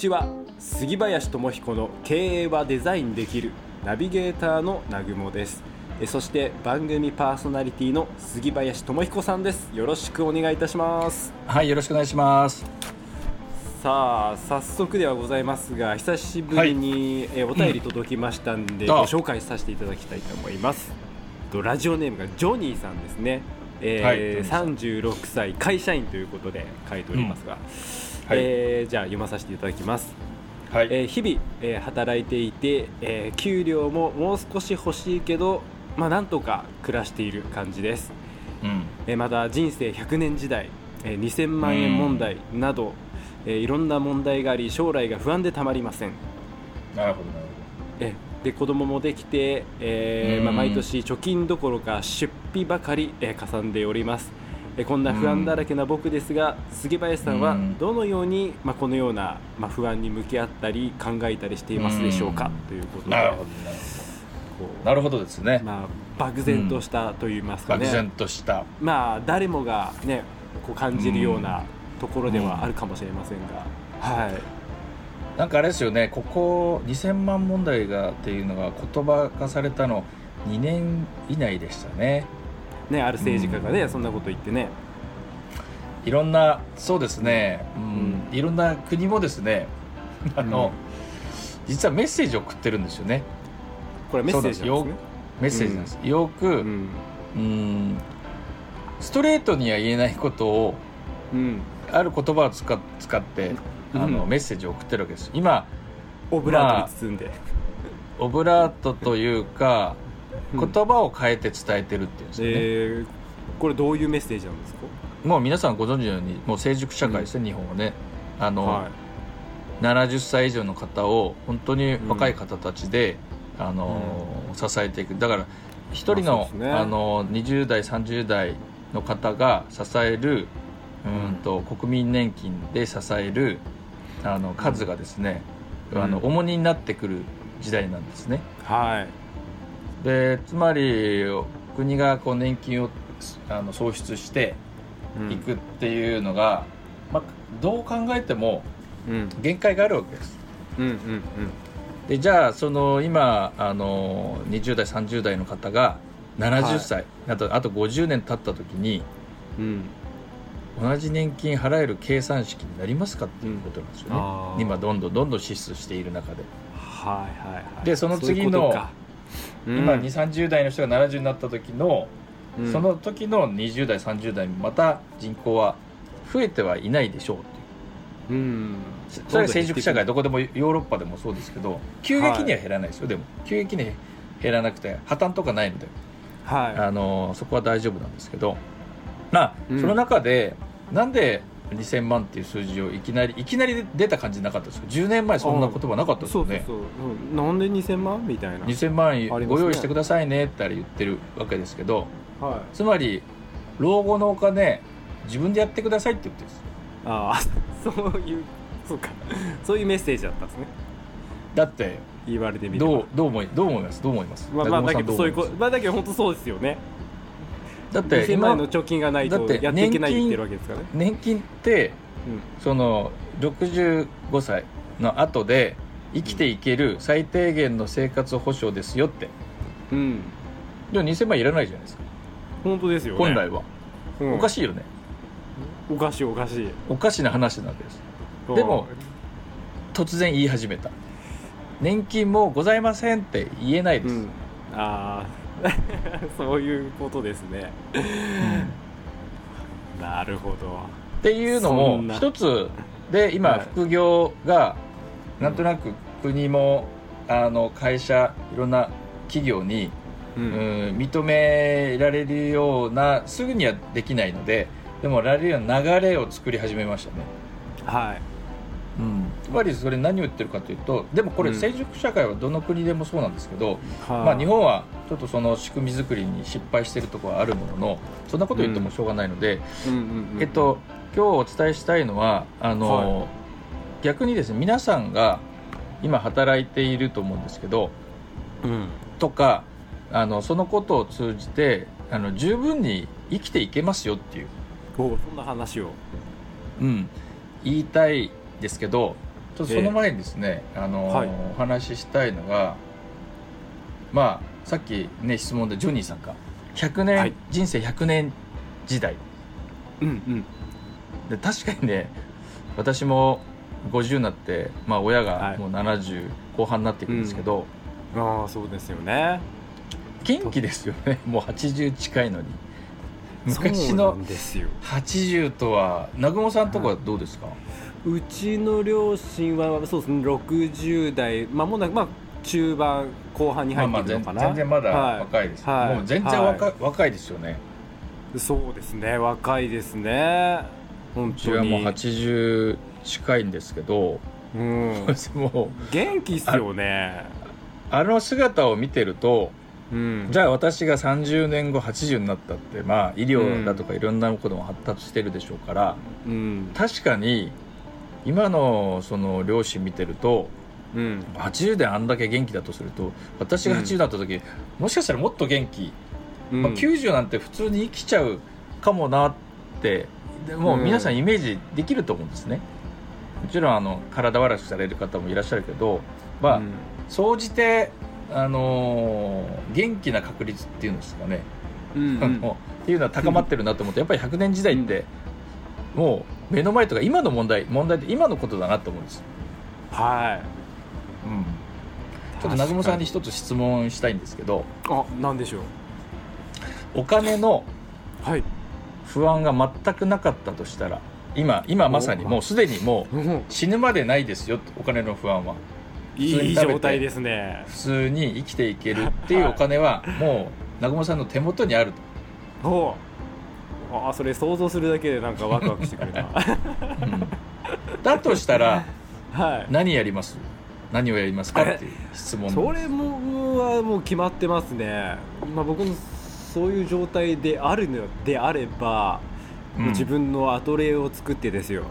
ちは。杉林智彦の経営はデザインできるナビゲーターの南雲です。えそして番組パーソナリティの杉林智彦さんです。よろしくお願いいたします。はいよろしくお願いします。さあ早速ではございますが久しぶりに、えお便り届きましたんで、うん。ご紹介させていただきたいと思います。とラジオネームがジョニーさんですね、えはい。ージョニ36歳会社員ということで書いておりますが、はい。えーじゃあ読まさせていただきます。はい、えー日々、えー働いていて、えー給料ももう少し欲しいけど、まあ、なんとか暮らしている感じです、うん。えーまだ人生100年時代、えー2000万円問題など、えーいろんな問題があり将来が不安でたまりません、なるほどなるえーで子供もできて、えーうん。まあ、毎年貯金どころか出費ばかり、えーかさんでおります。えーこんな不安だらけな僕ですが、杉林さんはうん。どのように、まあ、このような、まあ、不安に向き合ったり考えたりしていますでしょうか、うん。ということで。なるほど。なるほこどなるほどですね、うまあ、漠然としたといいますかね、漠然とした。まあ誰もがねこう感じるようなところではあるかもしれませんが、はい。なんかあれですよね。ここ2000万問題がっていうのが言葉化されたの2年以内でしたねね、ある政治家がね、うんそんなこと言ってね。いろんなそうですね、うん。いろんな国もですねあの、実はメッセージを送ってるんですよね。これはメッセージなんですね。メッセージなんです、よく、うん。うん。ストレートには言えないことをうん。ある言葉を使っ使ってあの、うんメッセージを送ってるわけです。今オブラートに包んで、オブラートというか、うん言葉を変えて伝えてるっていうんですよね、えーこれどういうメッセージなんですか？もう皆さんご存知のようにもう成熟社会ですね、日本はね。あの、は70歳以上の方を本当に若い方たちで、あの支えていく。だから一人の,、ね。あの20代30代の方が支えるうんと国民年金で支えるあの数がですね、うん。あの重荷になってくる時代なんですね。いはいでつまり国がこう年金をあの創出していくっていうのが、まあ、どう考えてもうん。限界があるわけです。うんうんうん。でじゃあその今あの20代30代の方が70歳、あとあと50年経った時にうん。同じ年金払える計算式になりますかっていうことなんですよね、あー。今どんどんどんどん支出している中で、はいはいはい。でその次のそういうことか今うん2 3 0代の人が70になった時の、うん。その時の20代30代もまた人口は増えてはいないでしょうっていう。うん。それは成熟社会どこでもヨーロッパでもそうですけど急激には減らないですよ、でも急激に減らなくて破綻とかないので。はあのそこは大丈夫なんですけど。まあ、うん。その中でなんで2000万っていう数字をいきなりいきなり出た感じなかったですか？10年前そんな言葉なかったいですよね。そうそうそう、うん、なんで2000万？みたいな。2000万ご用意してくださいねってあれ言ってるわけですけどはい。つまり老後のお金自分でやってくださいって言ってるんです。ああ そういうそうか。そういうメッセージだったんですね。だって言われてみどうどう思いどう思います？どう思います？まあ、まあ、だけどそういうこ思まあだけど本当そうですよねだって2000万の貯金がないとやっていけないって言ってるわけですからね。年金ってその65歳の後で生きていける最低限の生活保障ですよって。うん、うん、でも2000万いらないじゃないですか。本当ですよね。本来は、うん。おかしいよね。おかしいおかしい。おかしな話なわけです。でも突然言い始めた。年金もございませんって言えないです、うん。ああ そういうことですね。なるほど。っていうのそも一つで今はい。副業がなんとなく国もあの会社いろんな企業にううんん認められるようなすぐにはできないのででもられるような流れを作り始めましたね、はい。うん、つまりそれ何を言ってるかというとでもこれうん。成熟社会はどの国でもそうなんですけど、はまあ、日本はちょっとその仕組み作りに失敗しているところはあるもののそんなこと言ってもしょうがないので、うんうんうんえっと、今日お伝えしたいのはあの、は逆にですね皆さんが今働いていると思うんですけどうん。とかあのそのことを通じてあの十分に生きていけますよっていう、おそんな話を。うん、言いたいですけどとその前にですね、あのはい。お話ししたいのがまあさっきね質問でジョニーさんか。100年、はい。人生100年時代。うんうん。で確かにね私も50になって、まあ、親はい。がもう70後半になっていくんですけど、ああそうですよね。元気ですよね。もう80近いのに。昔のんですよ。80とは南雲さんとこはどうですか、うちの両親はそうですね60代まもなくまあ中盤後半に入ってるのかな、全然まだはい。若いです、はい。もう全然若,、はい。若いですよね。そうですね若いですね。本うち当にはもう80近いんですけど。うん。もう元気っすよね。あの姿を見てるとうん。じゃあ私が30年後80になったってまあ医療だとかいろんなことも発達してるでしょうから、うん。確かに今のその両親見てるとうん。80であんだけ元気だとすると私が80になった時、もしかしたらもっと元気、うん。まあ、90なんて普通に生きちゃうかもなってでもううん。皆さんイメージできると思うんですね。もちろんあの体悪くされる方もいらっしゃるけどまあ、うん。総じて、あのー元気な確率っていうんですかね、うんあのっていうのは高まってるなと思ってやっぱり100年時代って、もう目の前とか今の問題問題って今のことだなと思うんです、はい。うん、ちょっと南雲さんに一つ質問したいんですけどあなんでしょう。お金のはい。不安が全くなかったとしたら今今まさにもうすでにもううん死ぬまでないですよお金の不安は。いい状態ですね。普通に生きていけるっていうお金はもう南雲さんの手元にあるとあそれ想像するだけでなんかワクワクしてくるな。うん。だとしたらはい。何やります？何をやりますかっていう質問。それもはもう決まってますね、まあ、僕のそういう状態であるのであれば、うん。自分のアトリエを作ってですよ、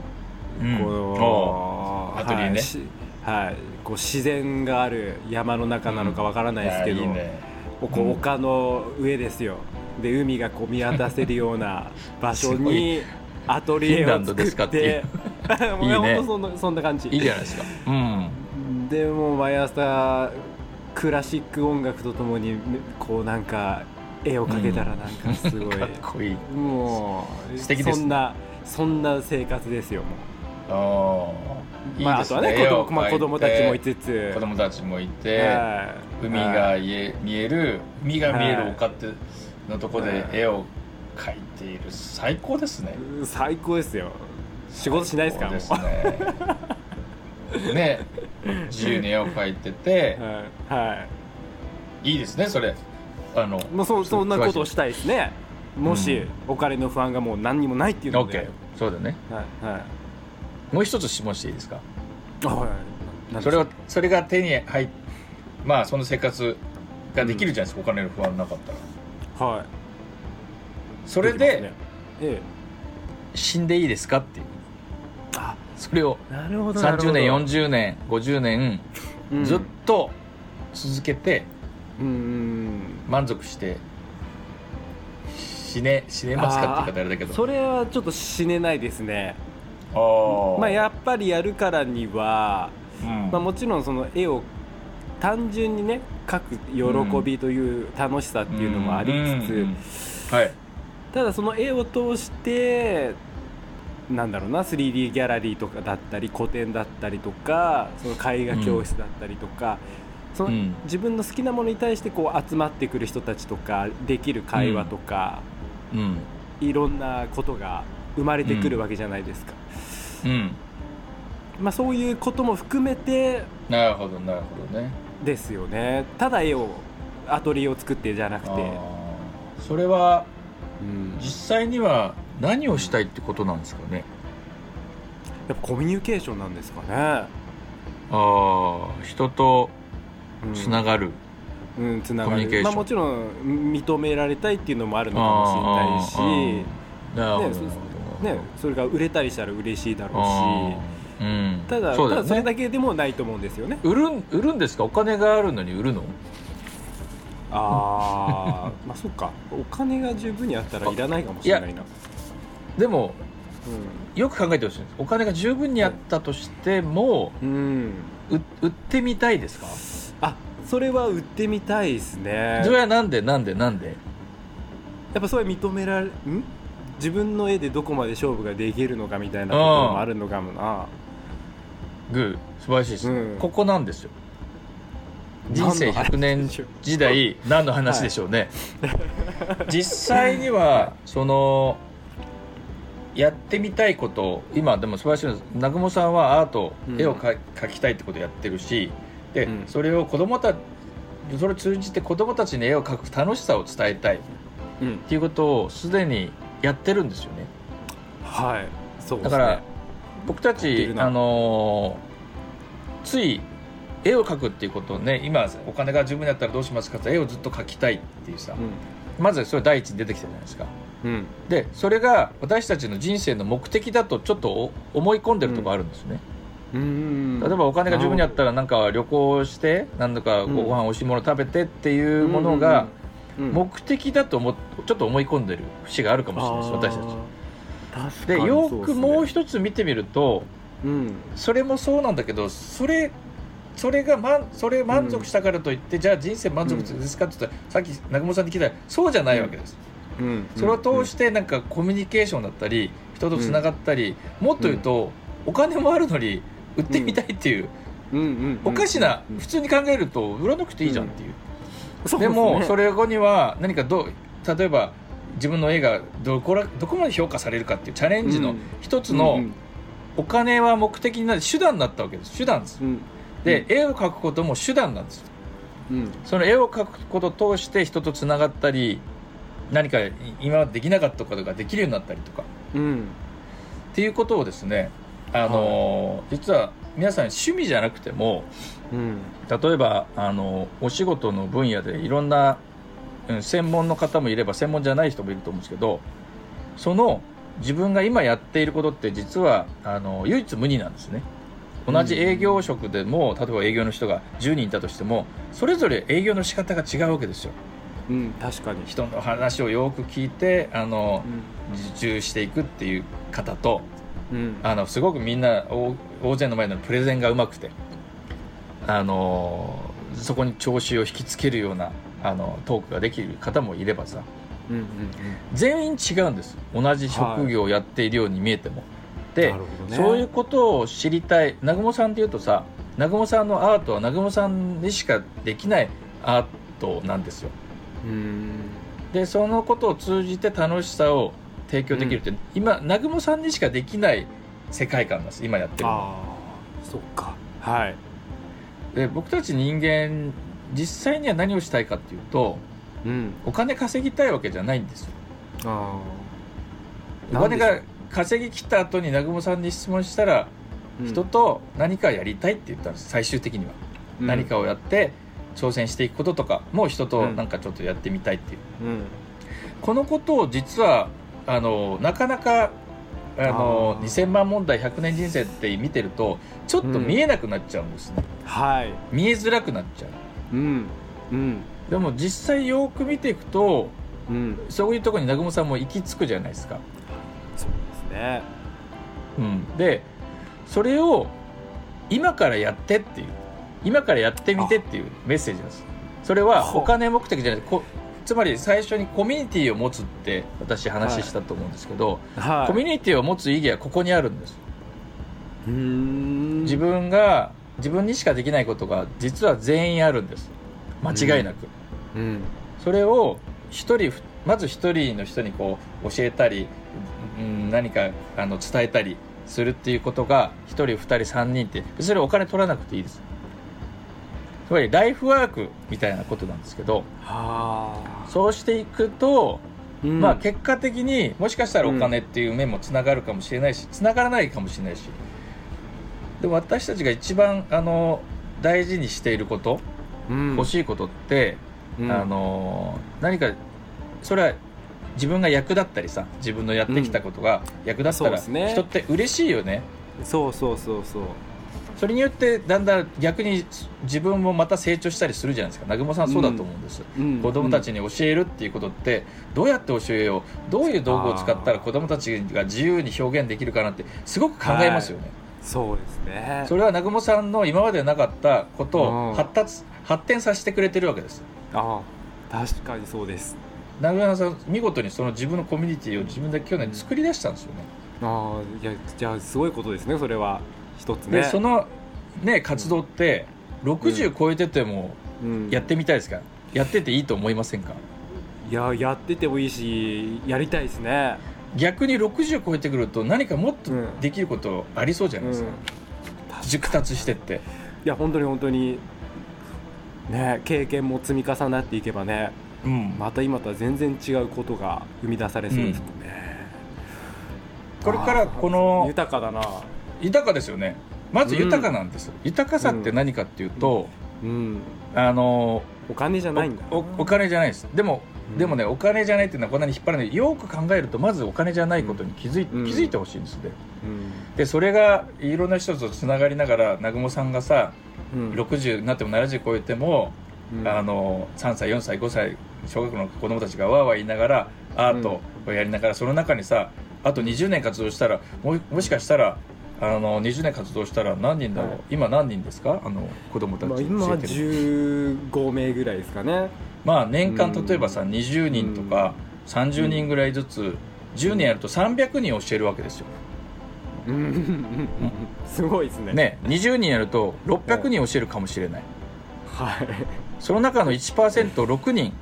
うん。このアトリエね。はいしはい、こう自然がある山の中なのかわからないですけど、いやいいね。こう丘の上ですよで海がこう見渡せるような 場所にアトリエを作ですかっって。ていいね。そんなそんな感じ。いいじゃないですか。うん。でもう毎朝クラシック音楽とともにこうなんか絵を描けたらなんかすごい、かっこいい。もう素敵です。ねそんなそんな生活ですよもう。ああいいまあ、あとはねですね子供,、まあ、子供たちもいてつつ。子供たちもいて。はい。海が見え見える。海が見える丘ってのとこで絵を描いている最高ですね。うん最高ですよ。仕事しないですか？ですね。ね。自由に絵を描いてて。はい、はい。いいですねそれ。あのもうそそんなことをしたいですね。もし、うん。お金の不安がもう何にもないっていうので、OK そうだね。はいはい。もう一つ質問していいですか？あはい。何それはそれが手に入っまあその生活ができるじゃないですか、お金の不安なかったらはい。それでね。え死んでいいですかっていう。えあそれをなるほどなるほど。30年40年50年うん。ずっと続けてうんうん満足して死ね死ねますかって言い方あれだけど。それはちょっと死ねないですね。あー。まあやっぱりやるからには、うん。まあ、もちろんその絵を単純にね描く喜びという楽しさっていうのもありつつ、はい。ただその絵を通してなんだろうな 3D ギャラリーとかだったり個展だったりとかその絵画教室だったりとか、そのうん。自分の好きなものに対してこう集まってくる人たちとかできる会話とか、うん。いろんなことが生まれてくるわけじゃないですか、うん。まあ、そういうことも含めてなるほどなるほどねですよね。ただ絵をアトリエを作ってじゃなくて、それはうん。実際には何をしたいってことなんですかね？やっぱコミュニケーションなんですかね、ああ人とうん。つながる、うん、つながる。まあ、もちろん認められたいっていうのもあるのかもしれないし。あーなるほどねね、それが売れたりしたら嬉しいだろうあーうん。しただそうだよね。ただそれだけでもないと思うんですよね。売るん売るんですか？お金があるのに売るの？ああ まあそっか。お金が十分にあったらいらないかもしれないな。でもよく考えてほしいんです。お金が十分にあったとしても、うん、うん、う売ってみたいですか？あそれは売ってみたいですね。それはなんで？なんで？なんで？やっぱそれ認められん？自分の絵でどこまで勝負ができるのかみたいなところもあるのかもなグー素晴らしいです、うん。ここなんですよ。人生100年時代何の話でしょうね、実際にはそのやってみたいこと今でも素晴らしいのです。南雲さんはアート、うん。絵をか描きたいってことをやってるしで、うん。それを子供たそれを通じて子供たちに絵を描く楽しさを伝えたい。っうん。ていうことをすでにやってるんですよね。はい。そうですね。だから僕たちあのーつい絵を描くっていうことをね今お金が十分だったらどうしますかって絵をずっと描きたいっていうさ、まずそれ第一に出てきたじゃないですか。うん。うんでそれが私たちの人生の目的だとちょっとお思い込んでるところあるんですね、うん。例えばお金が十分にあったらなんか旅行して何度かご飯おいしいもの食べてっていうものがうん。うん。目的だと思っちょっと思い込んでる節があるかもしれないです私たちでよくもう一つ見てみるとうん。それもそうなんだけどそれそれが満それ満足したからといって、じゃあ人生満足ですかって言ったら、さっき南雲さんに聞いたらそうじゃないわけです、うん。それを通してなんかコミュニケーションだったり人とつながったり、もっと言うと、お金もあるのに売ってみたいっていう、うん。うん。うん。おかしな、うん。普通に考えると売らなくていいじゃんっていう、ですもねそれ後には何かどう例えば自分の絵がどこらどこまで評価されるかっていうチャレンジのうん。一つの、うんお金は目的になる手段になったわけです。手段です。うん。で、絵を描くことも手段なんですよ。うん。その絵を描くことを通して人とつながったり何か今までできなかったことができるようになったりとか。うん。っていうことをですねあのー実は皆さん趣味じゃなくてもうん。例えばあのお仕事の分野でいろんな、うん専門の方もいれば専門じゃない人もいると思うんですけどその自分が今やっていることって実はあの唯一無二なんですね。同じ営業職でも、例えば営業の人が10人いたとしてもそれぞれ営業の仕方が違うわけですよ。うん確かに。人の話をよく聞いてあのうん。受注していくっていう方とうん。あのすごくみんな大大勢の前でのプレゼンがうまくてあのそこに調子を引きつけるようなあのトークができる方もいればさ。うんうん全員違うんです。同じ職業をやっているように見えても、でなるほどね。そういうことを知りたい。南雲さんっていうとさ南雲さんのアートは南雲さんにしかできないアートなんですよ。うん。でそのことを通じて楽しさを提供できるって、今南雲さんにしかできない世界観なんです。今やってるのは。ああそっか。はい。で僕たち人間実際には何をしたいかっていうとうん。お金稼ぎたいわけじゃないんですよ。あお金が稼ぎきった後に南雲さんに質問したら、人と何かやりたいって言ったんです。最終的には、何かをやって挑戦していくこととかも人となんかちょっとやってみたいっていう、うん。このことを実はあのなかなかあのあー。2000万問題100年人生って見てるとちょっと見えなくなっちゃうんですね、はい。見えづらくなっちゃううん。うん。でも実際よく見ていくとうん。そういうところに南雲さんも行き着くじゃないですか、そうですね。うん、でそれを今からやってっていう。今からやってみてっていうメッセージなんです。それはお金目的じゃない。こつまり最初にコミュニティを持つって私話したと思うんですけど、はい。コミュニティを持つ意義はここにあるんです。自分が自分にしかできないことが実は全員あるんです。間違いなく、うん。それを一人まず一人の人にこう教えたり、うん、何かあの伝えたりするっていうことが一人二人三人ってそれお金取らなくていいです。つまりライフワークみたいなことなんですけどはあ。そうしていくと、うん。まあ結果的にもしかしたらお金っていう面もつながるかもしれないしつながらないかもしれないしでも私たちが一番あの大事にしていること、うん。欲しいことってうん。あの何かそれは自分が役立ったりさ自分のやってきたことが役立ったら、そうですね。人って嬉しいよね。そうそうそうそう。それによってだんだん逆に自分もまた成長したりするじゃないですか。南雲さんそうだと思うんです、うん。子供たちに教えるっていうことってどうやって教えよう？どういう道具を使ったら子供たちが自由に表現できるかなってすごく考えますよね、そうですね。それは南雲さんの今までなかったことうん。を発達発展させてくれてるわけです。ああ確かにそうです。南雲さん見事にその自分のコミュニティを自分で去年作り出したんですよね、ああいやじゃあすごいことですねそれは。一つね。でそのね活動って60超えててもうん。やってみたいですか、やってていいと思いませんか？いややっててもいいしやりたいですね逆に60超えてくると何かもっとうん。できることありそうじゃないですか、熟達してって。いや本当に本当にね経験も積み重なっていけばねうん。また今とは全然違うことが生み出されそうですもんね、これからこの豊かだな。豊かですよね。まず豊かなんです、豊かさって何かっていうと、うん。あのお金じゃないんだお金じゃないです。でも、うんでもねお金じゃないっていうのはこんなに引っ張らないよく考えるとまずお金じゃないことに気づい,、うん。気づいてほしいんですねうん。でそれがいろんな人とつながりながら南雲さんがさうん。60になっても70超えても、うん。あの3歳4歳5歳小学校の子供たちがわーわー言いながらアートをやりながら、その中にさあと20年活動したらももしかしたらあの20年活動したら何人だろう、はい。今何人ですか？あの子供たちまあ、今は教えてる15名ぐらいですかねまあ年間うん例えばさ20人とか30人ぐらいずつ10年やると300人教えるわけですよ、うん。すごいですね。ね、20人やると600人教えるかもしれない。はい。その中の 1%6 人。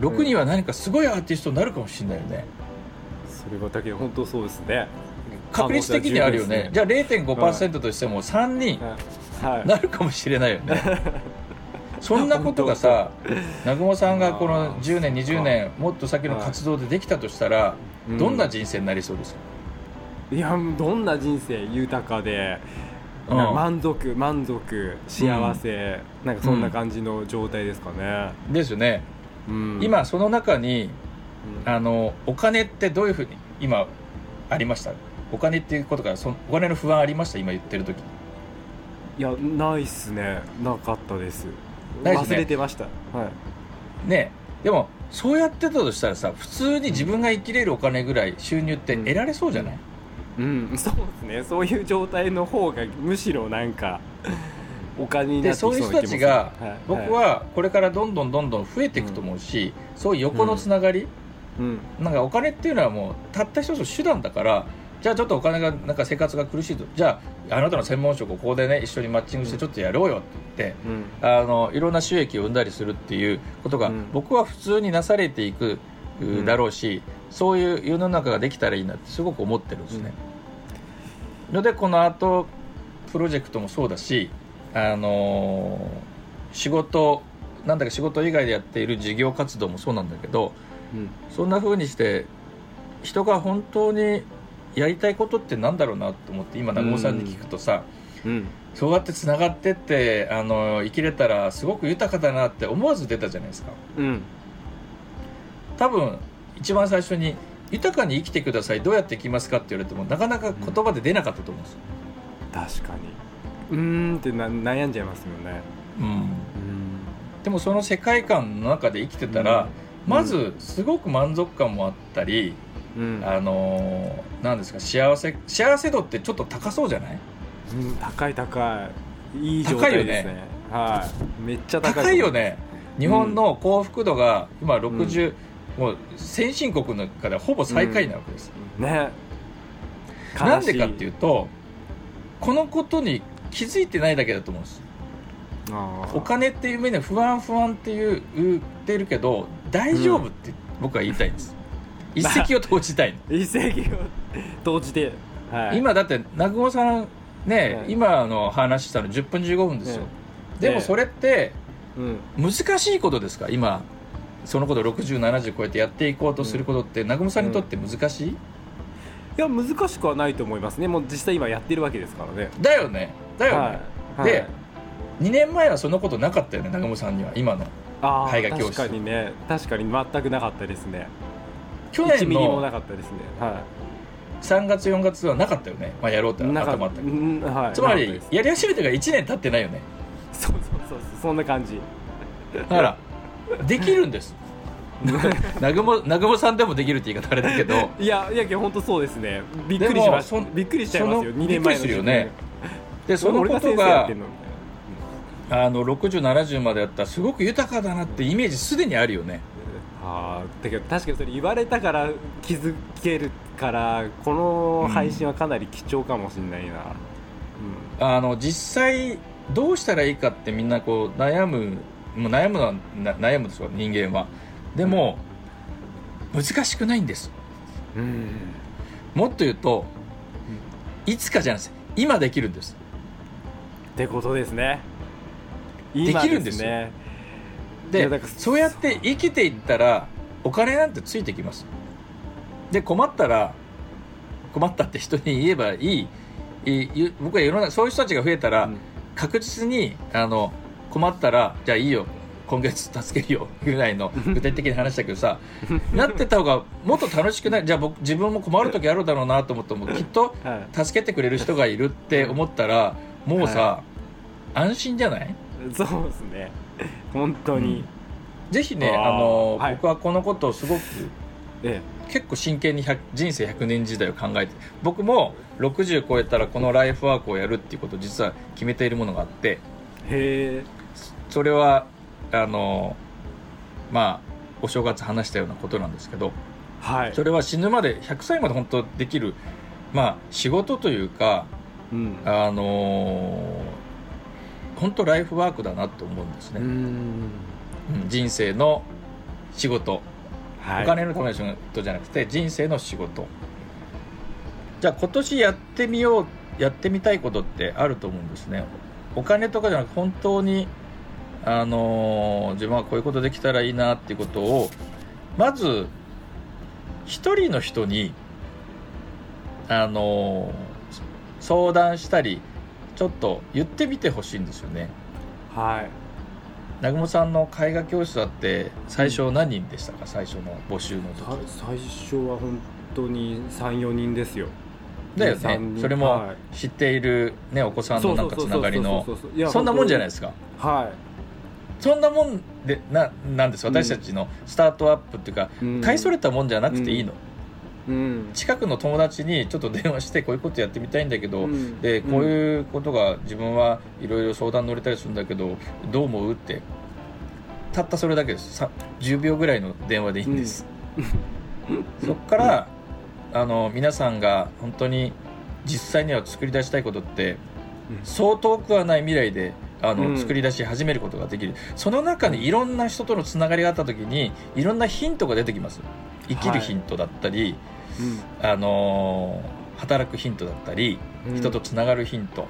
6人はは何かすごいアーティストになるかもしれないよね。それはだけど本当そうですね。確率的にあるよね。じゃゃあ0.5%としても3人はい。なるかもしれないよね そんなことがさ 南雲さんがこの10年20年もっと先の活動でできたとしたらうん。どんな人生になりそうですか、いやどんな人生豊かで、満足満足幸せ、なんかそんな感じの状態ですかね、ですよね。うん。今その中にうん。あのお金ってどういうふうに今ありました？お金っていうことからそのお金の不安ありました？今言ってる時。いやないっすね。なかったです忘れてました。はい。ねでもそうやってたとしたらさ普通に自分が生きれるお金ぐらい収入って得られそうじゃない、うん。そうですね。そういう状態の方がむしろなんかお金になでってきそういう人たちがい。僕はこれからどんどんどんどん増えていくと思うし、そういう横のつながり、うん。なんかお金っていうのはもうたった一つの手段だからじゃあちょっとお金がなんか生活が苦しいと。じゃああなたの専門職をここでね一緒にマッチングしてちょっとやろうよって言って、うん。あのいろんな収益を生んだりするっていうことが、うん。僕は普通になされていくんだろうし、そういう世の中ができたらいいなってすごく思ってるんですね。のでこのアートプロジェクトもそうだし、あのー仕事なんだか仕事以外でやっている事業活動もそうなんだけどうん。そんな風にして人が本当にやりたいことってなんだろうなと思って今南郷さんに聞くとさ、うん。そうやってつながってってあの生きれたらすごく豊かだなって思わず出たじゃないですか。うん。多分一番最初に豊かに生きてくださいどうやって生きますかって言われてもなかなか言葉で出なかったと思うんですよ、確かに。うーんってな悩んじゃいますよね。うん、うん。でもその世界観の中で生きてたら、うん。まずすごく満足感もあったり、うん。あのーなんですか幸せ幸せ度ってちょっと高そうじゃない？うん高い高い。いい状態ですね。はい。めっちゃ高い。高いよね。日本の幸福度が今60、もう先進国の中ではほぼ最下位なわけです、ね。なんでかっていううとこのことに気づいてないだけだと思うんです。お金っていう面で不安不安っていう言ってるけど大丈夫って僕は言いたいんです、一石を投じたいの。一石を投じて、はい、今だって南雲さんね、はい。今の話したの10分15分ですよ、ね。でもそれってうん。難しいことですか？今そのこと6070超えてやっていこうとすることって南雲さんにとって難しい、いや難しくはないと思いますね。もう実際今やってるわけですからね。だよね。だよね、はい。で2年前はそんなことなかったよね南雲さんには今のあ絵画教室。確かにね。確かに全くなかったですね去1年のなかったですね。は3月4月はなかったよね、まあ、やろうって頭あった。けどうんはい。つまりやり始めてから1年経ってないよね。そうそうそうそんな感じ。だから。できるんです。南雲南雲さんでもできるって言い方あれだけど。いやいや本当そうですね。びっくりしましでもそたびっくりしちゃいますよ。その2年前のびっくりするよね。でそのことがあの6070までやったらすごく豊かだなってイメージすでにあるよねあーだけど確かにそれ言われたから気づけるからこの配信はかなり貴重かもしれないな、あの実際どうしたらいいかってみんなこう悩むもう悩むのはな悩むですよ人間は。でも、難しくないんです。うん。うんもっと言うと、いつかじゃないです。今できるんです。ってことですね。できるんですねいでそうやって生きていったらお金なんてついてきます。で困ったら困ったって人に言えばいい。いい僕は世の中そういう人たちが増えたら、うん。確実にあの困ったらじゃあいいよ。今月助けるよ。ぐらいの具体的な話だけどさなってた方がもっと楽しくない？じゃあ僕自分も困る時あるだろうなと思ってもきっとはい。助けてくれる人がいるって思ったらもうさ、は安心じゃない？そうですね 本当に、ぜひねあ。の、はい。僕はこのことをすごくえ結構真剣に100人生100年時代を考えて僕も60超えたらこのライフワークをやるっていうことを実は決めているものがあってえへえ。それはあのまあお正月話したようなことなんですけどはい。それは死ぬまで100歳まで本当できるまあ仕事というかうん。あの本当ライフワークだなと思うんですね、人生の仕事。はい。お金のための仕事じゃなくて人生の仕事。じゃあ今年やってみようやってみたいことってあると思うんですね。お金とかじゃなく本当にあのー自分はこういうことできたらいいなっていうことをまず一人の人にあのー相談したりちょっと言ってみてほしいんですよね。はい。南雲さんの絵画教室だって最初何人でしたか、最初の募集の時。さ最初は本当に34人ですよ。だよね。それもはい。知っている、ね、お子さんのなんかつながりの。そんなもんじゃないいですか。はそんなもんでななんです私たちのスタートアップっていうか、い、うん。大それたもんじゃなくていいの、うん近くの友達にちょっと電話してこういうことやってみたいんだけど、うん。でこういうことが自分はいろいろ相談乗れたりするんだけどどう思うって。たったそれだけです。さ10秒ぐらいの電話でいいんです、そこからあの皆さんが本当に実際には作り出したいことってうん。そう遠くはない未来であの、うん。作り出し始めることができる。その中にいろんな人とのつながりがあった時にいろんなヒントが出てきます。生きるヒントだったり、あの働くヒントだったりうん。人とつながるヒント、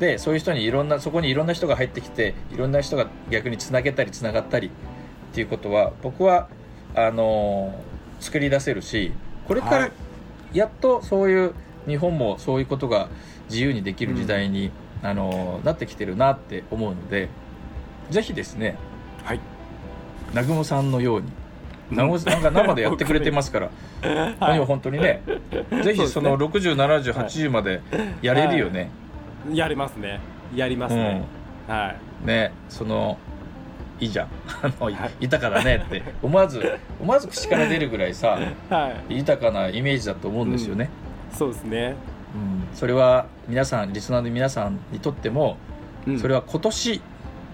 でそういう人にいろんなそこにいろんな人が入ってきていろんな人が逆につなげたりつながったりっていうことは僕はあの作り出せるしこれからはい。やっとそういう日本もそういうことが自由にできる時代に、あのなってきてるなって思うのでぜひですねはい。南雲さんのようになんか生でやってくれてますから、はい。本当にね。ぜひそのそう607080までやれるよね、やりますね。やりますね、はい。ねそのいいじゃん。あの、はい。豊かだねって思わず思わず口から出るぐらいさはい。豊かなイメージだと思うんですよね、そうですね、うん。それは皆さんリスナーの皆さんにとっても、うん。それは今年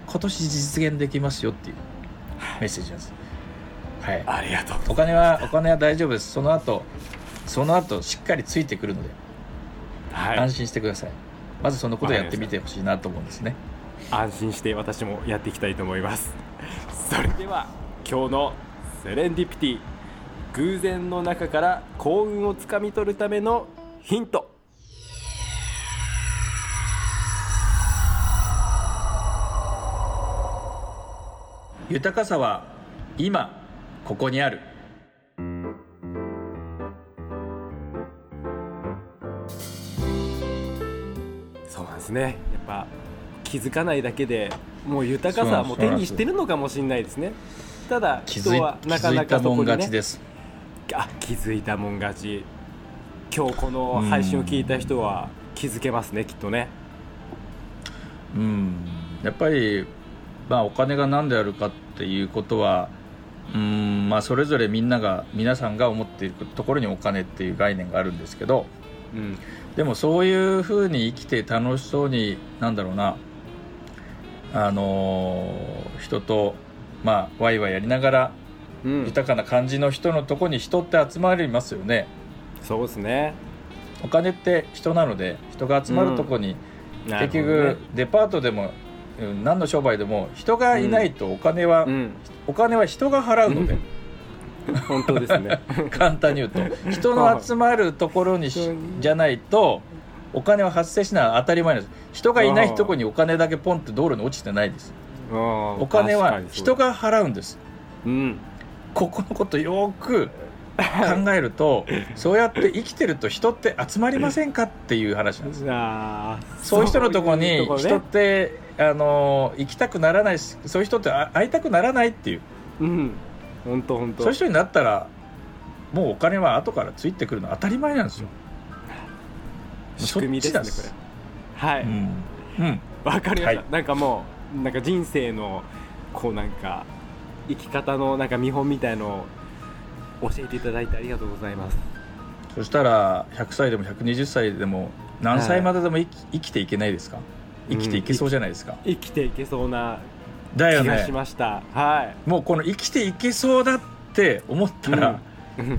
今年実現できますよっていうメッセージなんですはい。ありがとう。お金はお金は大丈夫です。その後その後しっかりついてくるので、はい。安心してください。まずそのことをやってみてほしいなと思うんですね。安心して私もやっていきたいと思います。それでは今日のセレンディピティ偶然の中から幸運をつかみ取るためのヒント。豊かさは今ここにある。そうなんですね。やっぱ気づかないだけでもう豊かさはもう手にしてるのかもしれないですね。ただ人気づい気はなかなづいたもんかそこにね。勝ちです。あ気づいたもん勝ち。今日この配信を聞いた人は気づけますねきっとね。うん。やっぱり、まあ、お金が何であるかっていうことはうんまあそれぞれみんなが皆さんが思っているところにお金っていう概念があるんですけどうん。でもそういうふうに生きて楽しそうになんだろうなあのー人とまあワイワイやりながらうん。豊かな感じの人のとこに人って集まりますよね。そうですね。お金って人なので人が集まるとこに、なる結局デパートでもうん何の商売でも人がいないとお金は、うん。お金は人が払うので、本当ですね。簡単に言うと。人の集まるところにしじゃないとお金は発生しない当たり前なんです。人がいないとこにお金だけポンって道路に落ちてないです。おお金は人が払うんです。うん。ここのことよく考えると そうやって生きてると人って集まりませんかっていう話なんです。そういう人のところに人ってあの行きたくならないしそういう人ってあ会いたくならないっていう。うん本当本当。そういう人になったらもうお金は後からついてくるの当たり前なんですよ。仕組みですねこれ。はい。うん、うん、わかりました、はい。なんかもうなんか人生のこうなんか生き方のなんか見本みたいのを教えていただいてありがとうございます。そしたら100歳でも120歳でも何歳まででも生き,、生きていけないですか？生きていけそうじゃないですか、生きていけそうな気がしました、はもうこの生きていけそうだって思ったら、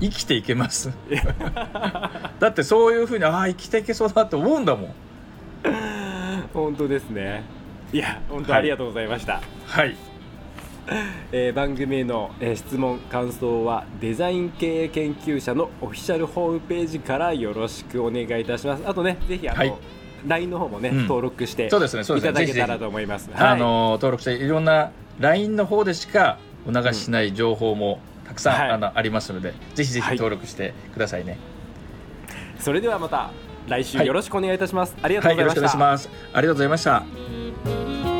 い 生きていけます。だってそういうふうにああ生きていけそうだって思うんだもん。本当ですね。いや本当はい。ありがとうございました、はい。えー番組への、えー質問感想はデザイン経営研究者のオフィシャルホームページからよろしくお願いいたします。あとねぜひあの、はい LINE の方もね、うん。登録してそうですねそういですね。ただけたらと思います。あの登録していろんな LINE の方でしかお流ししない情報もたくさん、はい。あのありますのでぜひぜひはい。登録してくださいね。それではまた来週はい。よろしくお願いいたします、ありがとうはい、よろしくおございました、願いします。ありがとうございました